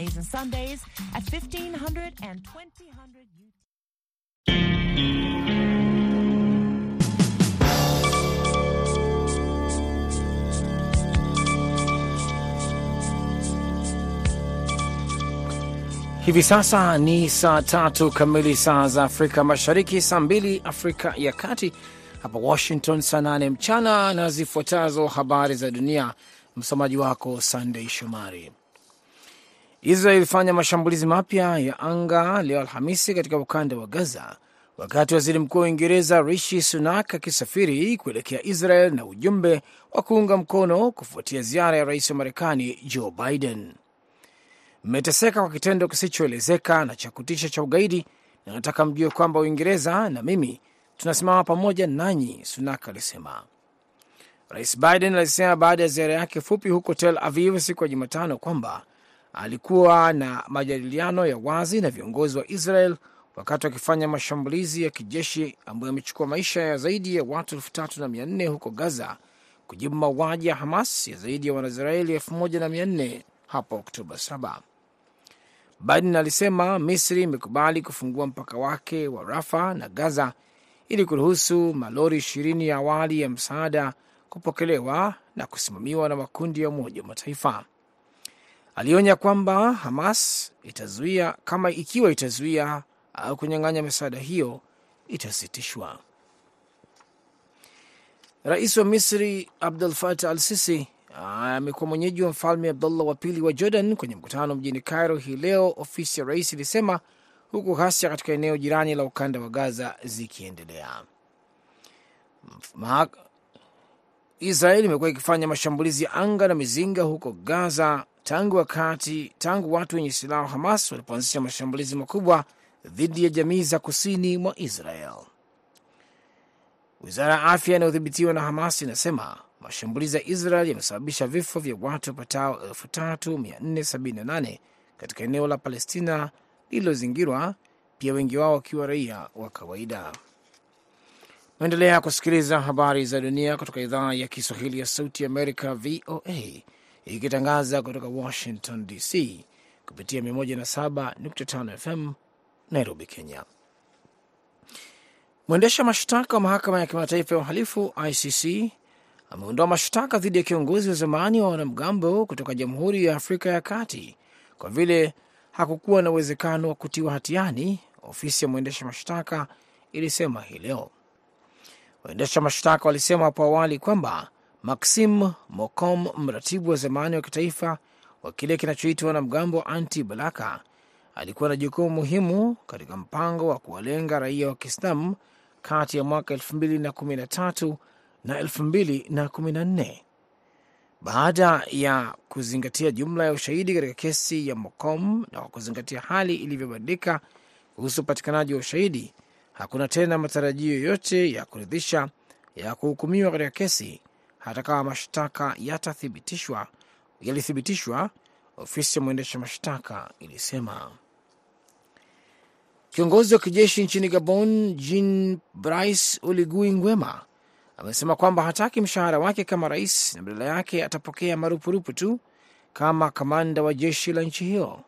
And Sundays at 1500 and 2000 UTC. Hivi sasa ni saa tatu kamili saa za Afrika Mashariki, saa mbili Afrika ya Kati, hapa Washington saa nane mchana, na zifuatazo habari za dunia. Msomaji wako Sandei Shomari. Israel ilifanya mashambulizi mapya ya anga leo Alhamisi katika ukanda wa Gaza, wakati waziri mkuu wa Uingereza Rishi Sunak akisafiri kuelekea Israel na ujumbe wa kuunga mkono kufuatia ziara ya rais wa Marekani Joe Biden. Mmeteseka kwa kitendo kisichoelezeka na cha kutisha cha ugaidi, na nataka mjue kwamba Uingereza na mimi tunasimama pamoja nanyi, Sunak alisema. Rais Biden alisema baada ya ziara yake fupi huko Tel Aviv siku ya Jumatano kwamba alikuwa na majadiliano ya wazi na viongozi wa Israel wakati wakifanya mashambulizi ya kijeshi ambayo yamechukua maisha ya zaidi ya watu elfu tatu na mia nne huko Gaza, kujibu mauaji ya Hamas ya zaidi ya Wanaisraeli elfu moja na mia nne hapo Oktoba 7. Biden alisema Misri imekubali kufungua mpaka wake wa Rafa na Gaza ili kuruhusu malori ishirini ya awali ya msaada kupokelewa na kusimamiwa na makundi ya Umoja wa Mataifa. Alionya kwamba Hamas itazuia kama ikiwa itazuia au kunyang'anya misaada hiyo itasitishwa. Rais wa Misri Abdul Fatah al Sisi amekuwa mwenyeji wa mfalme Abdullah wa pili wa Jordan kwenye mkutano mjini Cairo hii leo, ofisi ya rais ilisema, huku ghasia katika eneo jirani la ukanda wa Gaza zikiendelea. Israel imekuwa ikifanya mashambulizi ya anga na mizinga huko Gaza tangu wakati tangu watu wenye silaha Hamas walipoanzisha mashambulizi makubwa dhidi ya jamii za kusini mwa Israel. Wizara ya afya inayodhibitiwa na Hamas inasema mashambulizi ya Israel yamesababisha vifo vya watu wapatao 3478 katika eneo la Palestina lililozingirwa, pia wengi wao wakiwa raia wa kawaida. Naendelea kusikiliza habari za dunia kutoka idhaa ya Kiswahili ya Sauti Amerika, VOA, ikitangaza kutoka Washington DC kupitia 107.5 FM Nairobi, Kenya. Mwendesha mashtaka wa mahakama ya kimataifa ya uhalifu ICC ameondoa mashtaka dhidi ya kiongozi wa zamani wa wanamgambo kutoka Jamhuri ya Afrika ya Kati kwa vile hakukuwa na uwezekano wa kutiwa hatiani, ofisi ya mwendesha mashtaka ilisema hii leo. Waendesha mashtaka walisema hapo awali kwamba Maxim Mokom, mratibu wa zamani wa kitaifa wa kile kinachoitwa wanamgambo wa Anti Balaka, alikuwa na jukumu muhimu katika mpango wa kuwalenga raia wa Kiislamu kati ya mwaka 2013 na 2014. Baada ya kuzingatia jumla ya ushahidi katika kesi ya Mokom na kwa kuzingatia hali ilivyobadilika kuhusu upatikanaji wa ushahidi, hakuna tena matarajio yoyote ya kuridhisha ya kuhukumiwa katika kesi, hata kama mashtaka yatathibitishwa yalithibitishwa, ofisi ya mwendesha mashtaka ilisema. Kiongozi wa kijeshi nchini Gabon Jean Brice Oligui Nguema amesema kwamba hataki mshahara wake kama rais na badala yake atapokea marupurupu tu kama kamanda wa jeshi la nchi hiyo.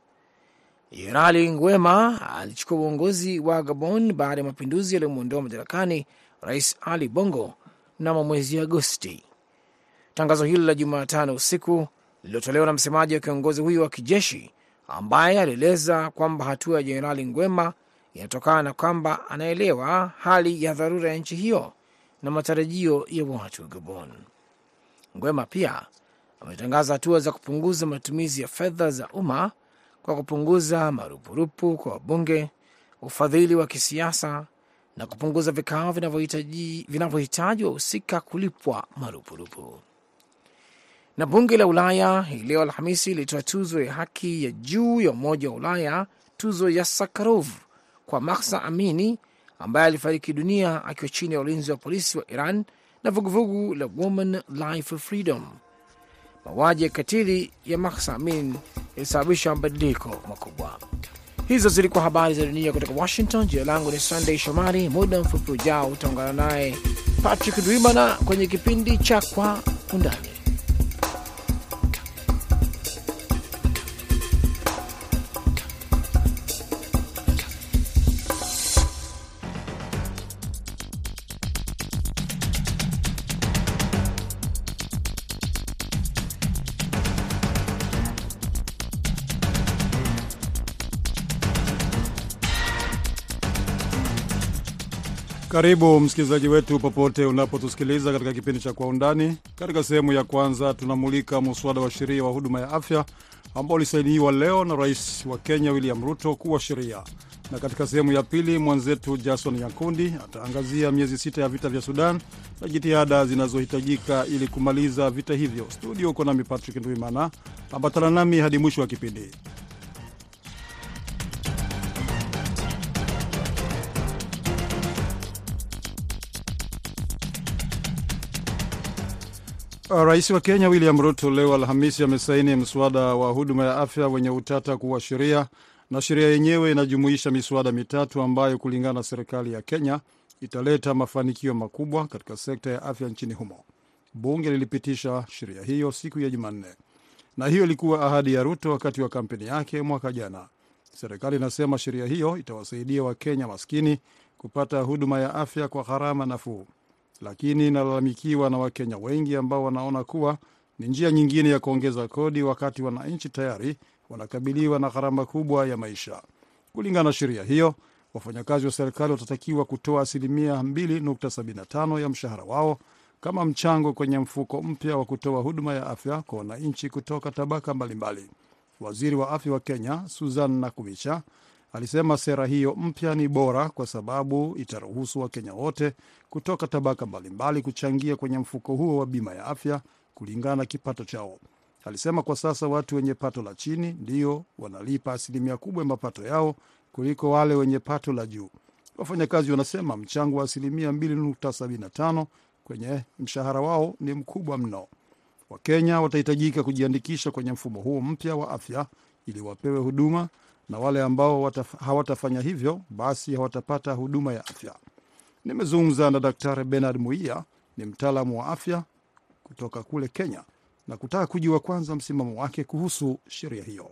Jenerali Nguema alichukua uongozi wa Gabon baada ya mapinduzi yaliyomwondoa madarakani rais Ali Bongo mnamo mwezi Agosti. Tangazo hilo la Jumatano usiku lililotolewa na msemaji wa kiongozi huyo wa kijeshi ambaye alieleza kwamba hatua ya Jenerali Ngwema inatokana na kwamba anaelewa hali ya dharura ya nchi hiyo na matarajio ya watu wa Gabon. Ngwema pia ametangaza hatua za kupunguza matumizi ya fedha za umma kwa kupunguza marupurupu kwa wabunge, ufadhili wa kisiasa na kupunguza vikao vinavyohitaji wahusika kulipwa marupurupu. Na bunge la Ulaya hii leo Alhamisi ilitoa tuzo ya haki ya juu ya Umoja wa Ulaya, tuzo ya Sakharov kwa Mahsa Amini ambaye alifariki dunia akiwa chini ya ulinzi wa polisi wa Iran na vuguvugu la Women Life Freedom. Mauaji ya katili ya Mahsa Amin ilisababisha mabadiliko makubwa. Hizo zilikuwa habari za dunia kutoka Washington. Jina langu ni Sunday Shomari. Muda mfupi ujao utaungana naye Patrick Dwimana kwenye kipindi cha Kwa Undani. Karibu msikilizaji wetu popote unapotusikiliza katika kipindi cha Kwa Undani. Katika sehemu ya kwanza, tunamulika muswada wa sheria wa huduma ya afya ambao ulisainiwa leo na rais wa Kenya William Ruto kuwa sheria, na katika sehemu ya pili, mwenzetu Jason Nyakundi ataangazia miezi sita ya vita vya Sudan na jitihada zinazohitajika ili kumaliza vita hivyo. Studio uko nami Patrick Ndwimana, ambatana nami hadi mwisho wa kipindi. Rais wa Kenya William Ruto leo Alhamisi amesaini mswada wa huduma ya afya wenye utata kuwa sheria, na sheria yenyewe inajumuisha miswada mitatu ambayo kulingana na serikali ya Kenya italeta mafanikio makubwa katika sekta ya afya nchini humo. Bunge lilipitisha sheria hiyo siku ya Jumanne, na hiyo ilikuwa ahadi ya Ruto wakati wa kampeni yake mwaka jana. Serikali inasema sheria hiyo itawasaidia Wakenya maskini kupata huduma ya afya kwa gharama nafuu lakini inalalamikiwa na Wakenya wengi ambao wanaona kuwa ni njia nyingine ya kuongeza kodi wakati wananchi tayari wanakabiliwa na gharama kubwa ya maisha. Kulingana na sheria hiyo, wafanyakazi wa serikali watatakiwa kutoa asilimia 2.75 ya mshahara wao kama mchango kwenye mfuko mpya wa kutoa huduma ya afya kwa wananchi kutoka tabaka mbalimbali. Waziri wa afya wa Kenya Susan Nakumicha alisema sera hiyo mpya ni bora kwa sababu itaruhusu Wakenya wote kutoka tabaka mbalimbali kuchangia kwenye mfuko huo wa bima ya afya kulingana na kipato chao. Alisema kwa sasa watu wenye pato la chini ndio wanalipa asilimia kubwa ya mapato yao kuliko wale wenye pato la juu. Wafanyakazi wanasema mchango wa asilimia 2.75 kwenye mshahara wao ni mkubwa mno. Wakenya watahitajika kujiandikisha kwenye mfumo huo mpya wa afya ili wapewe huduma na wale ambao wataf, hawatafanya hivyo basi hawatapata huduma ya afya. Nimezungumza na Daktari Bernard Muia, ni mtaalamu wa afya kutoka kule Kenya, na kutaka kujua kwanza msimamo wake kuhusu sheria hiyo.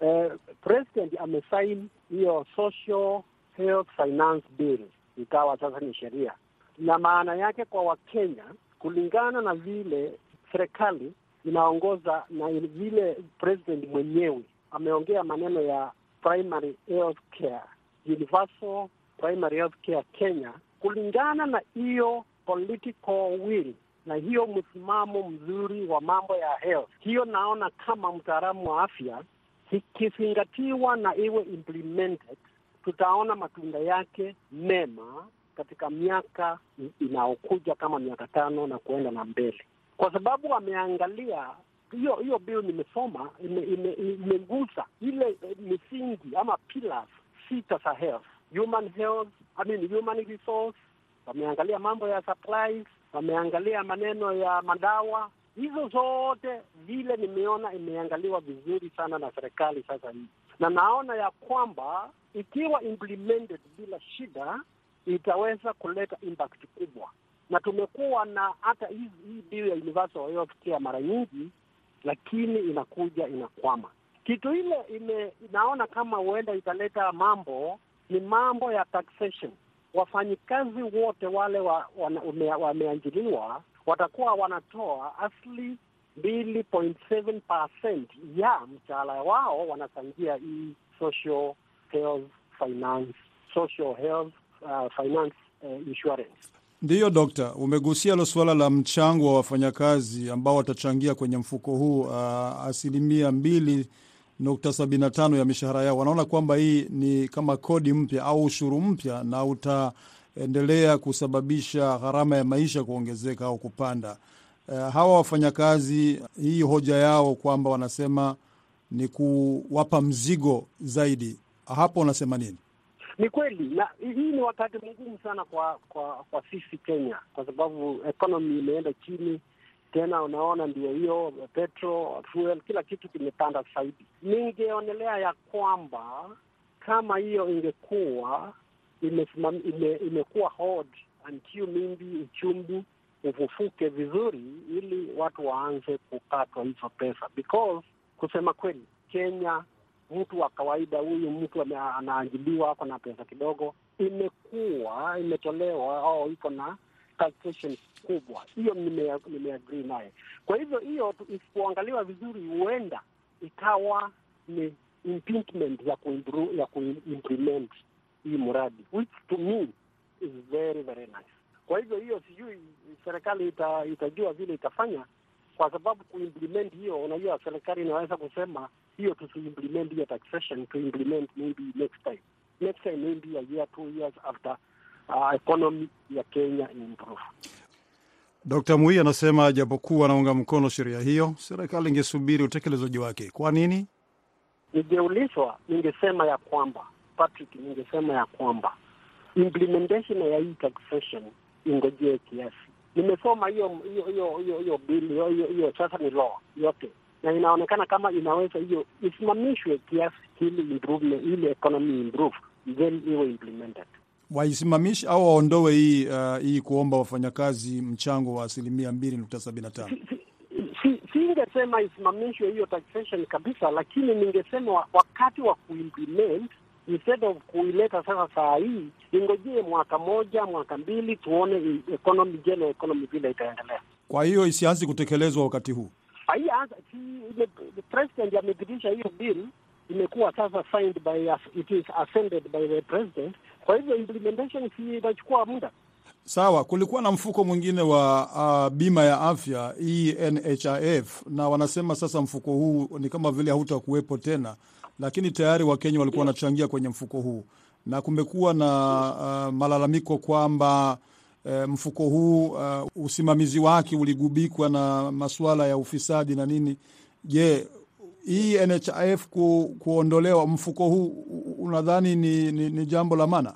Uh, president amesaini hiyo social health finance bill ikawa sasa ni sheria, na maana yake kwa Wakenya kulingana na vile serikali inaongoza na vile president mwenyewe ameongea maneno ya primary health care, universal primary health care Kenya, kulingana na hiyo political will na hiyo msimamo mzuri wa mambo ya health. Hiyo naona kama mtaalamu wa afya, ikizingatiwa na iwe implemented, tutaona matunda yake mema katika miaka inayokuja kama miaka tano na kuenda na mbele, kwa sababu ameangalia hiyo hiyo bill nimesoma imegusa ime, ime ile misingi ama pillars sita za health, human health, I mean human resource. Wameangalia mambo ya supplies, wameangalia maneno ya madawa. Hizo zote vile nimeona imeangaliwa vizuri sana na serikali sasa hii, na naona ya kwamba ikiwa implemented bila shida itaweza kuleta impact kubwa, na tumekuwa na hata hii bill ya universal health care mara nyingi lakini inakuja inakwama. Kitu ile ime, inaona kama huenda italeta mambo ni mambo ya taxation. Wafanyikazi wote wale wameajiriwa wa, watakuwa wanatoa asli mbili point seven percent ya mshahara wao wanachangia hii social health finance, social health uh, finance uh, insurance. Ndiyo dokta, umegusia lo suala la mchango wa wafanyakazi ambao watachangia kwenye mfuko huu uh, asilimia mbili nukta sabini na tano ya mishahara yao. Wanaona kwamba hii ni kama kodi mpya au ushuru mpya, na utaendelea kusababisha gharama ya maisha kuongezeka au kupanda. Uh, hawa wafanyakazi, hii hoja yao kwamba wanasema ni kuwapa mzigo zaidi, hapo unasema nini? Ni kweli, na hii ni wakati mgumu sana kwa kwa kwa sisi Kenya, kwa sababu economy imeenda chini tena. Unaona, ndio hiyo petro fuel, kila kitu kimepanda zaidi. Ningeonelea ya kwamba kama hiyo ingekuwa imesimam, ime, imekuwa hold until mimbi uchumbu ufufuke vizuri, ili watu waanze kukatwa hizo pesa, because kusema kweli Kenya mtu wa kawaida huyu mtu anaajiliwa ako na pesa kidogo, imekuwa imetolewa au iko na kubwa. Hiyo nimeagree naye. Kwa hivyo hiyo isipoangaliwa vizuri, huenda ikawa ni impingement ya kuimplement hii mradi, which to me is very very nice. Kwa hivyo hiyo sijui serikali ita, itajua vile itafanya, kwa sababu kuimplement hiyo, unajua serikali inaweza kusema hiyo tusiimplement hiyo taxation, tuimplement maybe next time next time maybe a year two years after uh, economy ya Kenya improve. Dkt Mui anasema japokuwa anaunga mkono sheria hiyo, serikali ingesubiri utekelezaji wake. Kwa nini? Ningeulizwa, ningesema ya kwamba Patrick, ningesema ya kwamba implementation ya hii taxation ingojee kiasi. Nimesoma hiyo hiyo hiyo hiyo hiyo bill hiyo sasa ni law yote, na inaonekana kama inaweza hiyo isimamishwe kiasi ili improvement ili economy improve then iwe implemented. Waisimamishe au waondoe hii uh, hii kuomba wafanyakazi mchango wa asilimia mbili nukta sabini na tano. Si- Singesema isimamishwe hiyo taxation kabisa, lakini ningesema wakati wa kuimplement instead of kuileta sasa saa hii, ingojee mwaka moja mwaka mbili, tuone economy, jeno economy vile itaendelea. Kwa hiyo isianzi kutekelezwa wakati huu. Haianza si president amepitisha hiyo bill, imekuwa sasa signed by it is ascended by the president. Kwa hivyo implementation si inachukua muda. Sawa, kulikuwa na mfuko mwingine wa uh, bima ya afya hii NHIF, na wanasema sasa mfuko huu ni kama vile hautakuwepo tena, lakini tayari Wakenya walikuwa wanachangia kwenye mfuko huu, na kumekuwa na uh, malalamiko kwamba uh, mfuko huu uh, usimamizi wake uligubikwa na masuala ya ufisadi na nini. Je, hii NHIF ku, kuondolewa mfuko huu unadhani ni, ni, ni jambo la maana?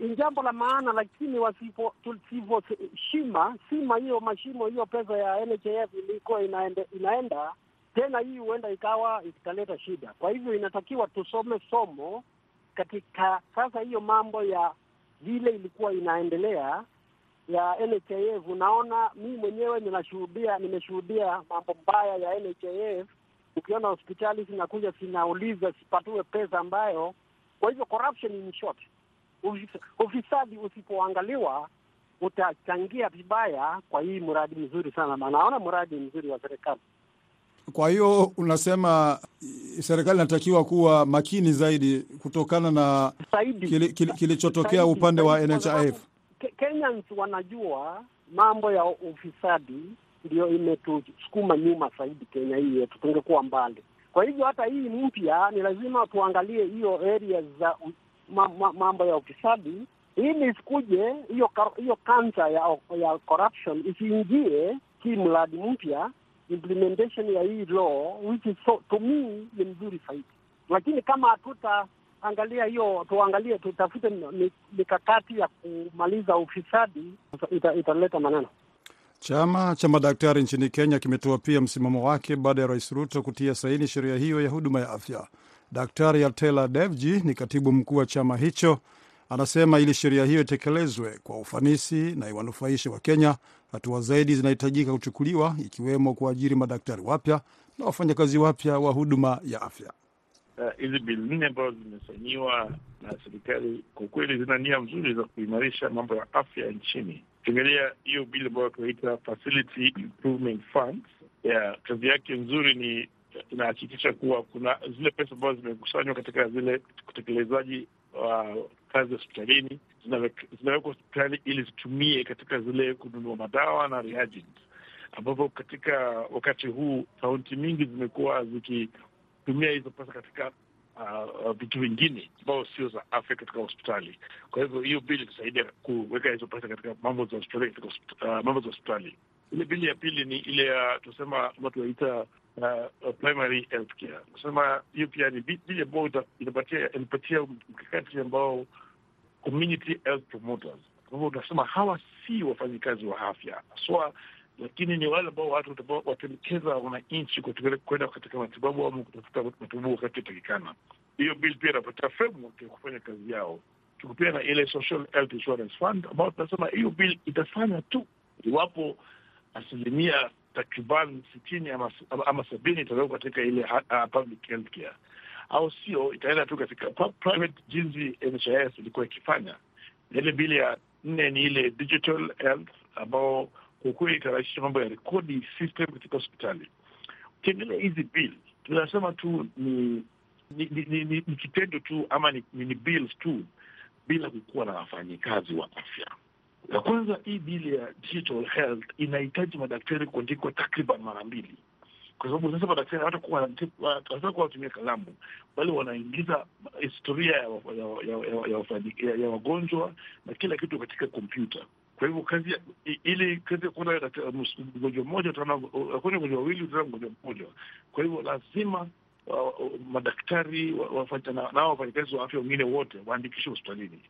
ni jambo la maana, lakini wasivyoshima sima hiyo mashimo hiyo pesa ya NHIF ilikuwa inaende, inaenda tena, hii huenda ikawa italeta shida. Kwa hivyo inatakiwa tusome somo katika sasa hiyo mambo ya vile ilikuwa inaendelea ya NHIF. Unaona, mi mwenyewe ninashuhudia, nimeshuhudia mambo mbaya ya NHIF. Ukiona hospitali zinakuja zinauliza zipatiwe pesa ambayo, kwa hivyo corruption in short ufisadi usipoangaliwa utachangia vibaya kwa hii mradi mzuri sana, maana naona mradi mzuri wa serikali. Kwa hiyo unasema serikali inatakiwa kuwa makini zaidi kutokana na kili- kili- kilichotokea upande wa NHIF. Kenyans wanajua mambo ya ufisadi ndio imetusukuma nyuma zaidi Kenya hii yetu, tungekuwa mbali. Kwa hivyo hata hii mpya ni lazima tuangalie hiyo areas za mambo ya ufisadi ili isikuje hiyo hiyo kansa ya, ya corruption isiingie hii mradi mpya implementation ya hii law which is so, to me ni mzuri zaidi, lakini kama hatutaangalia hiyo, tuangalie tutafute mikakati ya kumaliza ufisadi, ita- italeta maneno. Chama cha madaktari nchini Kenya kimetoa pia msimamo wake baada ya Rais Ruto kutia saini sheria hiyo ya huduma ya afya. Daktari Atela Devji ni katibu mkuu wa chama hicho, anasema ili sheria hiyo itekelezwe kwa ufanisi na iwanufaishe wa Kenya, hatua zaidi zinahitajika kuchukuliwa, ikiwemo kuajiri madaktari wapya na wafanyakazi wapya wa huduma ya afya. Uh, hizi bili nne ambazo zimesainiwa na serikali kwa kweli zina nia nzuri za kuimarisha mambo ya afya nchini. Ukiangalia hiyo bili ambayo tunaita Facility Improvement Funds, yeah, kazi yake nzuri ni inahakikisha kuwa kuna zile pesa ambazo zimekusanywa katika zile utekelezaji wa kazi hospitalini zinawek- zinawekwa hospitali ili zitumie katika zile kununua madawa na reagents, ambapo katika wakati huu kaunti mingi zimekuwa zikitumia hizo pesa katika uh, uh, vitu vingine ambao sio za afya katika hospitali. Kwa hivyo hiyo bili itasaidia kuweka hizo pesa katika mambo za hospitali katika uh, mambo za hospitali. Ile bili ya pili ni ile ya tunasema ama tunaita uh, primary health. Kusema hiyo pia ni bi- bili ambayo inapatia mkakati ambao community health promoters. Kwa hivyo unasema hawa si wafanyikazi wa afya haswa lakini ni wale ambao watu wataelekeza wananchi kwenda katika matibabu ama kutafuta matibabu wakati utakikana. Hiyo bill pia inapatia framework ya kufanya kazi yao. Tuko na ile social health insurance fund ambao tunasema hiyo bill itafanya tu iwapo asilimia takriban sitini ama, ama, ama sabini itawekwa katika ile uh, public health care, au sio itaenda tu katika private jinsi NHIS ilikuwa ikifanya. Na ile bili ya nne ni ile digital health ambao kwa kweli itarahisisha mambo ya rekodi system katika hospitali. Ukiangalia hizi bill tunasema tu ni ni, ni, ni, ni, ni kitendo tu ama ni, ni, ni bills tu bila kukuwa na wafanyikazi wa afya. Ya kwanza, hii bili ya digital health inahitaji madaktari kuandikwa takriban mara mbili, kwa sababu sasa madaktari hawatakuwa watumia kalamu, bali wanaingiza historia ya, wagonjwa na kila kitu katika kompyuta. Kwa hivyo kazi ili kazi ya kuona mgonjwa mmoja utaona akuona mgonjwa wawili utaona mgonjwa mmoja. Kwa hivyo lazima wa- wa- madaktari na wafanyakazi wa afya wengine wote waandikishwe hospitalini.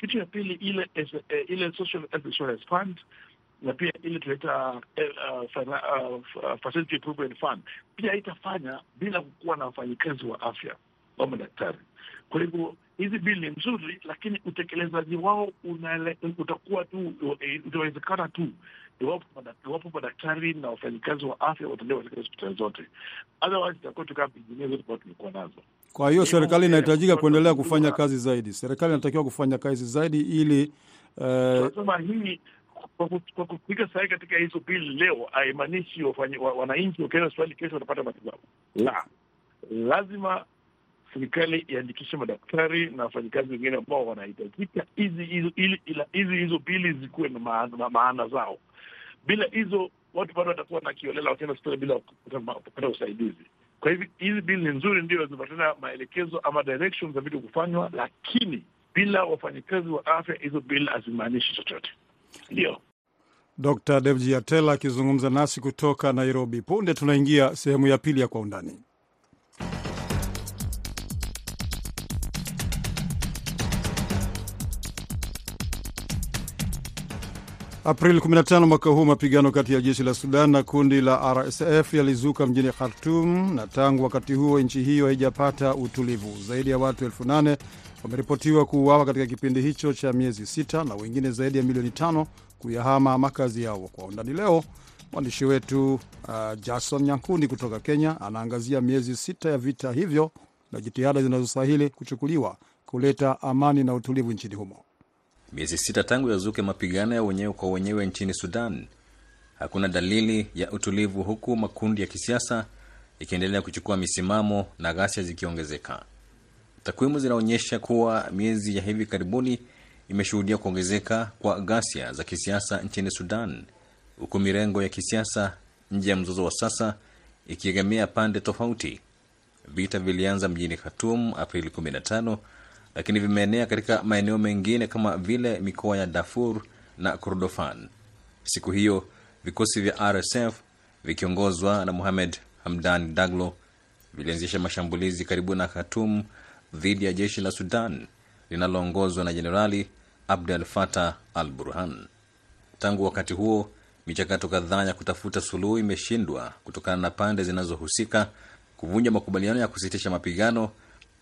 Kitu ya pili ile eh, ile social health insurance fund na pia ile tunaita eh, uh, uh, facility improvement fund pia haitafanya bila kukuwa na wafanyikazi wa afya au madaktari. Kwa hivyo hizi bili ni nzuri, lakini utekelezaji wao utakuwa tu eh, utawezekana tu iwapo madaktari na wafanyikazi wa afya wataendelea katika hospitali zote, otherwise itakuwa tu kama pingine zote ambao tumekuwa nazo. Kwa hiyo serikali eh, inahitajika kuendelea kufanya kazi zaidi. Serikali inatakiwa kufanya kazi zaidi ili eh, tunasema hii kwa kufika sahihi katika hizo bili leo haimaanishi wananchi wakienda hospitali kesho watapata matibabu. La, lazima serikali iandikishe madaktari na wafanyikazi wengine ambao wanahitajika hizi hizo bili zikuwe na maana, maana zao. Bila hizo watu bado watakuwa na kiolela wakienda hospitali bila kupata usaidizi. Kwa hivyo hizi bili ni nzuri, ndio zinapatana maelekezo ama direction za vitu kufanywa, lakini bila wafanyikazi wa afya hizo bili hazimaanishi chochote. Ndio. Dr. Devji Atela akizungumza nasi kutoka Nairobi. Punde tunaingia sehemu ya pili ya Kwa Undani. Aprili 15 mwaka huu, mapigano kati ya jeshi la Sudan na kundi la RSF yalizuka mjini Khartum, na tangu wakati huo nchi hiyo haijapata utulivu. Zaidi ya watu elfu nane wameripotiwa kuuawa katika kipindi hicho cha miezi sita na wengine zaidi ya milioni tano kuyahama makazi yao. Kwa undani leo, mwandishi wetu uh, Jason Nyankundi kutoka Kenya anaangazia miezi sita ya vita hivyo na jitihada zinazostahili kuchukuliwa kuleta amani na utulivu nchini humo. Miezi sita tangu yazuke mapigano ya wenyewe kwa wenyewe nchini Sudan, hakuna dalili ya utulivu, huku makundi ya kisiasa ikiendelea kuchukua misimamo na ghasia zikiongezeka. Takwimu zinaonyesha kuwa miezi ya hivi karibuni imeshuhudia kuongezeka kwa ghasia za kisiasa nchini Sudan, huku mirengo ya kisiasa nje ya mzozo wa sasa ikiegemea pande tofauti. Vita vilianza mjini Khartoum Aprili 15 lakini vimeenea katika maeneo mengine kama vile mikoa ya Darfur na Kordofan. Siku hiyo vikosi vya RSF vikiongozwa na Mohamed Hamdan Daglo vilianzisha mashambulizi karibu na Khartoum dhidi ya jeshi la Sudan linaloongozwa na Jenerali Abdel Fattah al Burhan. Tangu wakati huo, michakato kadhaa ya kutafuta suluhu imeshindwa kutokana na pande zinazohusika kuvunja makubaliano ya kusitisha mapigano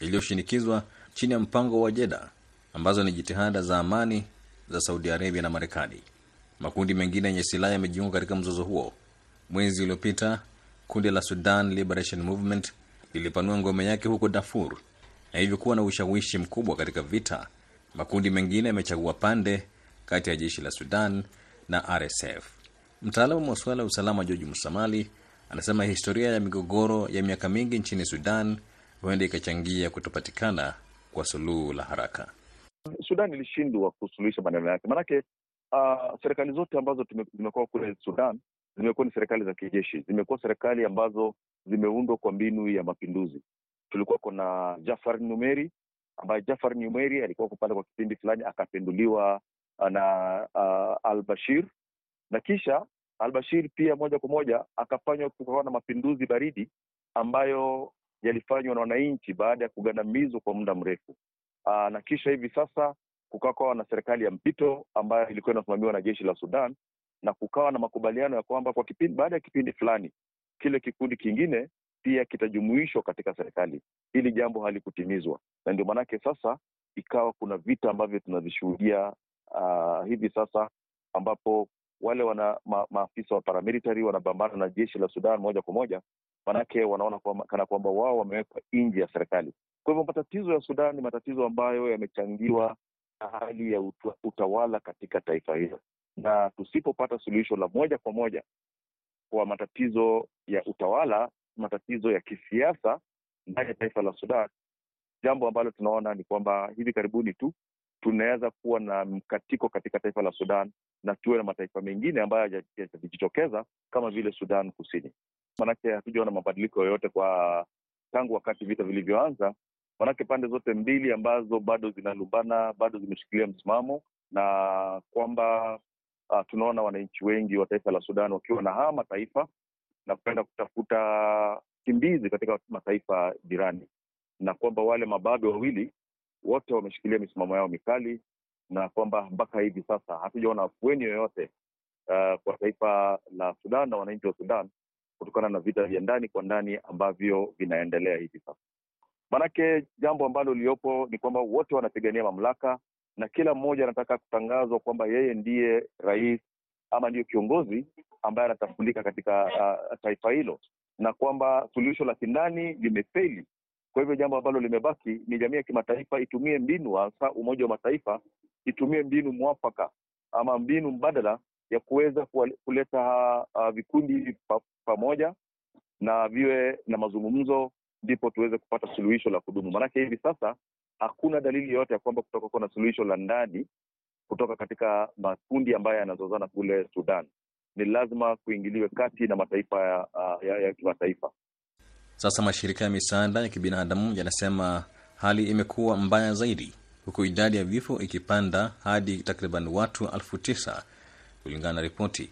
yaliyoshinikizwa chini ya mpango wa Jeda, ambazo ni jitihada za amani za Saudi Arabia na Marekani. Makundi mengine yenye silaha yamejiunga katika mzozo huo. Mwezi uliopita, kundi la Sudan Liberation Movement lilipanua ngome yake huko Darfur na hivyo kuwa na ushawishi mkubwa katika vita. Makundi mengine yamechagua pande kati ya jeshi la Sudan na RSF. Mtaalamu wa masuala ya usalama George Musamali anasema historia ya migogoro ya miaka mingi nchini Sudan huenda ikachangia kutopatikana kwa suluhu la haraka. Sudan ilishindwa kusuluhisha maneno yake, maanake uh, serikali zote ambazo zimekuwa kule Sudan zimekuwa ni serikali za kijeshi, zimekuwa serikali ambazo zimeundwa kwa mbinu ya mapinduzi. Tulikuwa kuna Jafar Numeri ambaye Jafar Numeri alikuwa kupanda kwa kipindi fulani akapinduliwa uh, na uh, Al Bashir na kisha Al Bashir pia moja kwa moja akafanywa kukawa na mapinduzi baridi ambayo yalifanywa na wananchi baada ya kugandamizwa kwa muda mrefu. Aa, na kisha hivi sasa kukawa na serikali ya mpito ambayo ilikuwa inasimamiwa na jeshi la Sudan na kukawa na makubaliano ya kwamba kwa kipindi, baada ya kipindi fulani kile kikundi kingine pia kitajumuishwa katika serikali. Hili jambo halikutimizwa, na ndio maanake sasa ikawa kuna vita ambavyo tunavishuhudia uh, hivi sasa ambapo wale wana ma, maafisa wa paramilitary wanapambana na jeshi la Sudan moja kwa moja, manake wanaona kwa, kana kwamba wao wamewekwa nje ya serikali. Kwa hivyo matatizo ya Sudan ni matatizo ambayo yamechangiwa na hali ya utawala katika taifa hilo, na tusipopata suluhisho la moja kwa moja kwa matatizo ya utawala, matatizo ya kisiasa ndani ya taifa la Sudan, jambo ambalo tunaona ni kwamba hivi karibuni tu tunaweza kuwa na mkatiko katika taifa la Sudan na tuwe na mataifa mengine ambayo yatajitokeza kama vile Sudan Kusini. Manake hatujaona mabadiliko yoyote kwa tangu wakati vita vilivyoanza, manake pande zote mbili ambazo bado zinalumbana bado zimeshikilia msimamo, na kwamba uh, tunaona wananchi wengi wa taifa la Sudan wakiwa na haya mataifa na kwenda kutafuta kimbizi katika mataifa jirani, na kwamba wale mababe wawili wote wameshikilia misimamo yao mikali, na kwamba mpaka hivi sasa hatujaona afueni yoyote uh, kwa taifa la Sudan na wananchi wa Sudan kutokana na vita vya ndani kwa ndani ambavyo vinaendelea hivi sasa. Maanake jambo ambalo liliopo ni kwamba wote wanapigania mamlaka na kila mmoja anataka kutangazwa kwamba yeye ndiye rais ama ndiyo kiongozi ambaye anatafundika katika uh, taifa hilo, na kwamba suluhisho la kindani limefeli. Kwa hivyo jambo ambalo limebaki ni jamii ya kimataifa itumie mbinu, hasa Umoja wa Mataifa itumie mbinu mwafaka ama mbinu mbadala ya kuweza kuleta uh, vikundi hivi pa, pamoja na viwe na mazungumzo, ndipo tuweze kupata suluhisho la kudumu. Maanake hivi sasa hakuna dalili yoyote ya kwamba kutakuwa na suluhisho la ndani kutoka katika makundi ambayo yanazozana kule Sudan. Ni lazima kuingiliwe kati na mataifa ya, ya, ya kimataifa. Sasa mashirika ya misaada ya kibinadamu yanasema hali imekuwa mbaya zaidi, huku idadi ya vifo ikipanda hadi takriban watu elfu tisa kulingana na ripoti.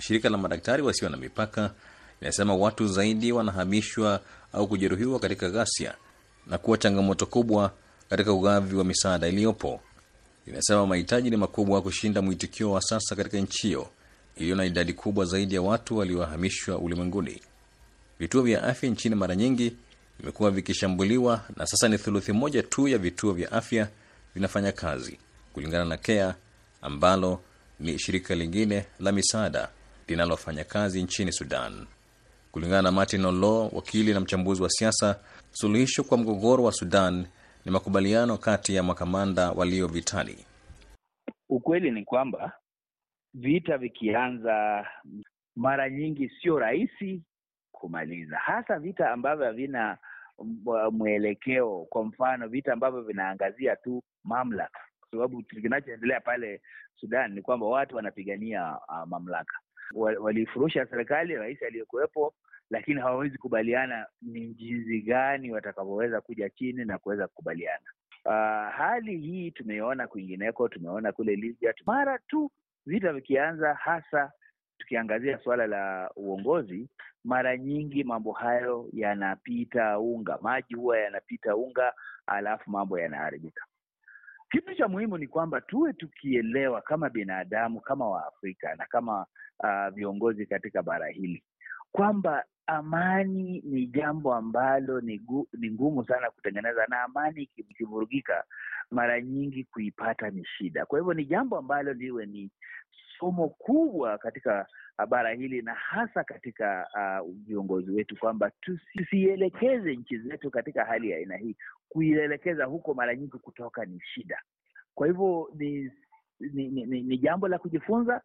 Shirika la madaktari wasio na mipaka linasema watu zaidi wanahamishwa au kujeruhiwa katika ghasia na kuwa changamoto kubwa katika ugavi wa misaada iliyopo. Linasema mahitaji ni makubwa kushinda mwitikio wa sasa katika nchi hiyo iliyo na idadi kubwa zaidi ya watu waliohamishwa ulimwenguni. Vituo vya afya nchini mara nyingi vimekuwa vikishambuliwa na sasa ni thuluthi moja tu ya vituo vya afya vinafanya kazi, kulingana na CARE ambalo ni shirika lingine la misaada linalofanya kazi nchini Sudan. Kulingana na Martin Olo, wakili na mchambuzi wa siasa, suluhisho kwa mgogoro wa Sudan ni makubaliano kati ya makamanda walio vitani. Ukweli ni kwamba vita vikianza, mara nyingi sio rahisi kumaliza, hasa vita ambavyo havina mwelekeo. Kwa mfano, vita ambavyo vinaangazia tu mamlaka, kwa sababu kinachoendelea pale Sudan ni kwamba watu wanapigania uh, mamlaka. Walifurusha serikali, rais aliyekuwepo, lakini hawawezi kubaliana ni jinsi gani watakavyoweza kuja chini na kuweza kukubaliana. Uh, hali hii tumeiona kwingineko, tumeona kule Libya. Mara tu vita vikianza, hasa tukiangazia suala la uongozi, mara nyingi mambo hayo yanapita unga, maji huwa yanapita unga, alafu mambo yanaharibika. Kitu cha muhimu ni kwamba tuwe tukielewa kama binadamu, kama Waafrika na kama uh, viongozi katika bara hili kwamba amani ni jambo ambalo ni, gu, ni ngumu sana kutengeneza, na amani ikivurugika, mara nyingi kuipata ni shida. Kwa hivyo ni jambo ambalo liwe ni somo kubwa katika bara hili na hasa katika viongozi uh, wetu kwamba tusielekeze nchi zetu katika hali ya aina hii. Kuielekeza huko mara nyingi kutoka ni shida. Kwa hivyo ni, ni, ni, ni, ni jambo la kujifunza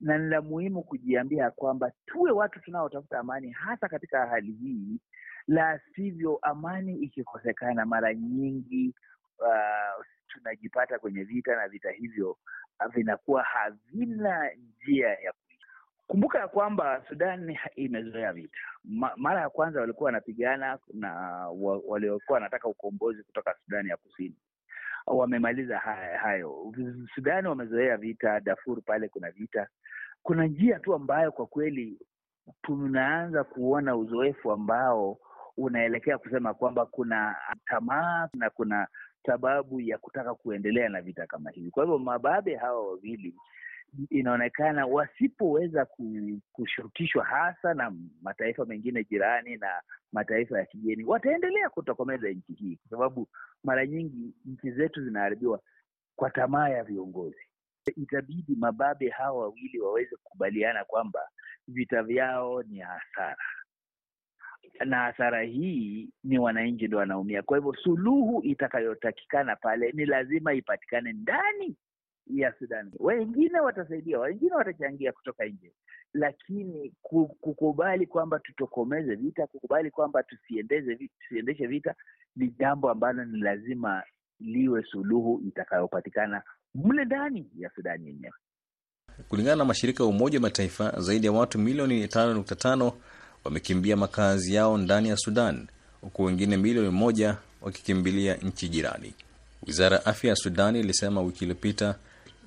na ni la muhimu kujiambia kwamba tuwe watu tunaotafuta amani hasa katika hali hii, la sivyo amani ikikosekana, mara nyingi uh, tunajipata kwenye vita na vita hivyo vinakuwa havina njia ya kuisha. Kumbuka ya kwamba Sudan imezoea vita. Ma, mara ya kwanza walikuwa wanapigana na wa, waliokuwa wanataka ukombozi kutoka Sudani ya Kusini wamemaliza hayo. Sudani wamezoea vita. Darfur pale kuna vita. Kuna njia tu ambayo kwa kweli tunaanza kuona uzoefu ambao unaelekea kusema kwamba kuna tamaa na kuna sababu ya kutaka kuendelea na vita kama hivi. Kwa hivyo mababe hawa wawili inaonekana wasipoweza kushurutishwa hasa na mataifa mengine jirani na mataifa ya kigeni, wataendelea kutokomeza nchi hii, kwa sababu mara nyingi nchi zetu zinaharibiwa kwa tamaa ya viongozi. Itabidi mababe hawa wawili waweze kukubaliana kwamba vita vyao ni hasara, na hasara hii ni wananchi ndo wanaumia. Kwa hivyo suluhu itakayotakikana pale ni lazima ipatikane ndani ya Sudan. Wengine watasaidia, wengine watachangia kutoka nje, lakini kukubali kwamba tutokomeze vita, kukubali kwamba tusiendeze vita, tusiendeshe vita ni jambo ambalo ni lazima liwe suluhu itakayopatikana mle ndani ya Sudani yenyewe. Kulingana na mashirika ya Umoja wa Mataifa, zaidi ya watu milioni 5.5 wamekimbia makazi yao ndani ya Sudan, huku wengine milioni moja wakikimbilia nchi jirani. Wizara ya afya ya Sudan ilisema wiki iliyopita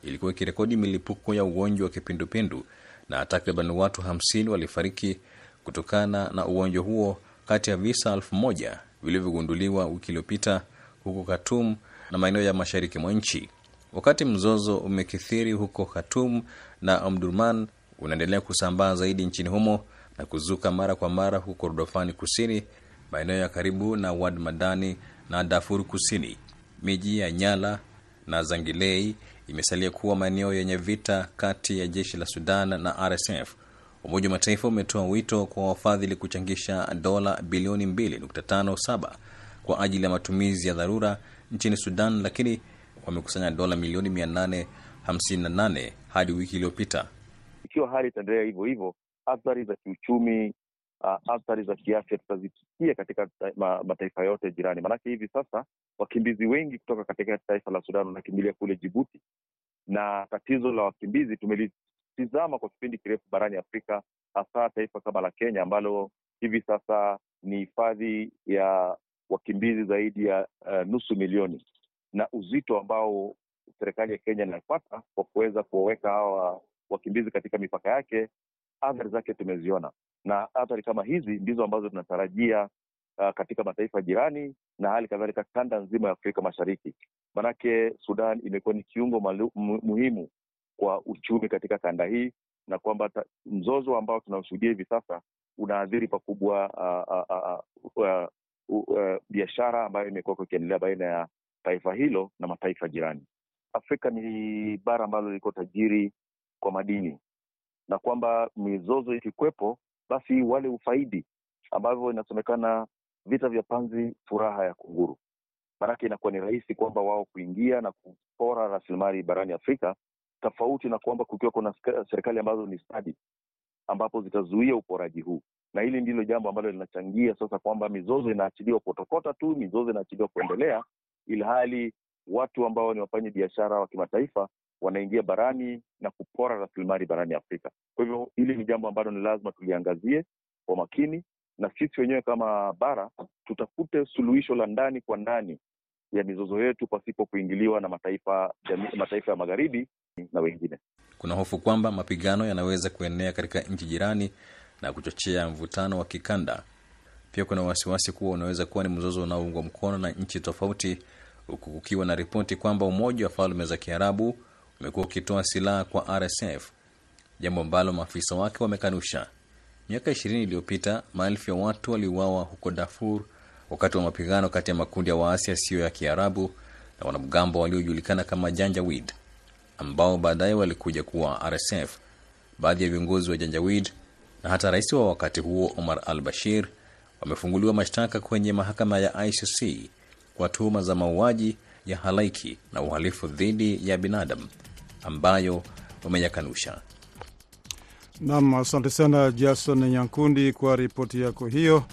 ilikuwa ikirekodi milipuko ya ugonjwa wa kipindupindu na takriban watu 50 walifariki kutokana na ugonjwa huo kati ya visa elfu vilivyogunduliwa wiki iliyopita huko Khartoum na maeneo ya mashariki mwa nchi. Wakati mzozo umekithiri huko Khartoum na Omdurman unaendelea kusambaa zaidi nchini humo na kuzuka mara kwa mara huko Kordofani Kusini, maeneo ya karibu na Wad Madani na Darfur Kusini. Miji ya Nyala na Zangilei imesalia kuwa maeneo yenye vita kati ya jeshi la Sudan na RSF. Umoja wa Mataifa umetoa wito kwa wafadhili kuchangisha dola bilioni 2.57 kwa ajili ya matumizi ya dharura nchini Sudan, lakini wamekusanya dola milioni 858 hadi wiki iliyopita. Ikiwa hali itaendelea hivyo hivyo, athari za kiuchumi, uh, athari za kiafya tutazisikia katika ma, mataifa yote jirani. Maanake hivi sasa wakimbizi wengi kutoka katika taifa la Sudan wanakimbilia kule Jibuti, na tatizo la wakimbizi tumelitizama kwa kipindi kirefu barani Afrika, hasa taifa kama la Kenya ambalo hivi sasa ni hifadhi ya wakimbizi zaidi ya uh, nusu milioni, na uzito ambao serikali ya Kenya inapata kwa kuweza kuwaweka hawa wakimbizi katika mipaka yake, athari zake tumeziona, na athari kama hizi ndizo ambazo tunatarajia uh, katika mataifa jirani na hali kadhalika kanda nzima ya Afrika Mashariki. Manake Sudan imekuwa ni kiungo malu, muhimu kwa uchumi katika kanda hii, na kwamba mzozo ambao tunaoshuhudia hivi sasa unaathiri pakubwa uh, uh, uh, biashara ambayo imekuwa ikiendelea baina ya taifa hilo na mataifa jirani. Afrika ni bara ambalo liko tajiri kwa madini na kwamba mizozo ikikwepo, basi wale ufaidi ambavyo inasemekana vita vya panzi furaha ya kunguru. Maanake inakuwa ni rahisi kwamba wao kuingia na kupora rasilimali barani Afrika, tofauti na kwamba kukiwa kuna serikali ambazo ni stadi, ambapo zitazuia uporaji huu, na hili ndilo jambo ambalo linachangia sasa kwamba mizozo inaachiliwa kutokota tu, mizozo inaachiliwa kuendelea, ilhali watu ambao ni wafanya biashara wa kimataifa wanaingia barani na kupora rasilimali barani Afrika. Kwa hivyo hili ni jambo ambalo ni lazima tuliangazie kwa makini, na sisi wenyewe kama bara tutafute suluhisho la ndani kwa ndani ya mizozo yetu pasipo kuingiliwa na mataifa ya, mataifa ya magharibi na wengine. Kuna hofu kwamba mapigano yanaweza kuenea katika nchi jirani na kuchochea mvutano wa kikanda. Pia kuna wasiwasi kuwa unaweza kuwa ni mzozo unaoungwa mkono na nchi tofauti, huku kukiwa na ripoti kwamba Umoja wa Falme za Kiarabu umekuwa ukitoa silaha kwa RSF, jambo ambalo maafisa wake wamekanusha. Miaka ishirini iliyopita maelfu ya watu waliuawa huko Darfur wakati wa mapigano kati ya makundi ya waasi yasiyo ya Kiarabu na wanamgambo waliojulikana kama Janjaweed ambao baadaye walikuja kuwa RSF. Baadhi ya viongozi wa Janjaweed na hata rais wa wakati huo Omar al Bashir wamefunguliwa mashtaka kwenye mahakama ya ICC kwa tuhuma za mauaji ya halaiki na uhalifu dhidi ya binadamu ambayo wameyakanusha. Nam, asante sana Jason Nyankundi kwa ripoti yako hiyo.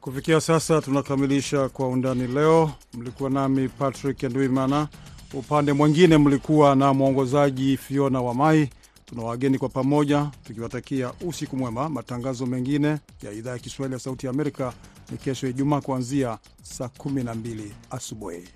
Kufikia sasa tunakamilisha Kwa Undani leo. Mlikuwa nami Patrick Ndwimana, upande mwingine mlikuwa na mwongozaji Fiona Wamai. Tuna wageni kwa pamoja tukiwatakia usiku mwema. Matangazo mengine ya idhaa ya Kiswahili ya Sauti ya Amerika ni kesho Ijumaa kuanzia saa 12 asubuhi.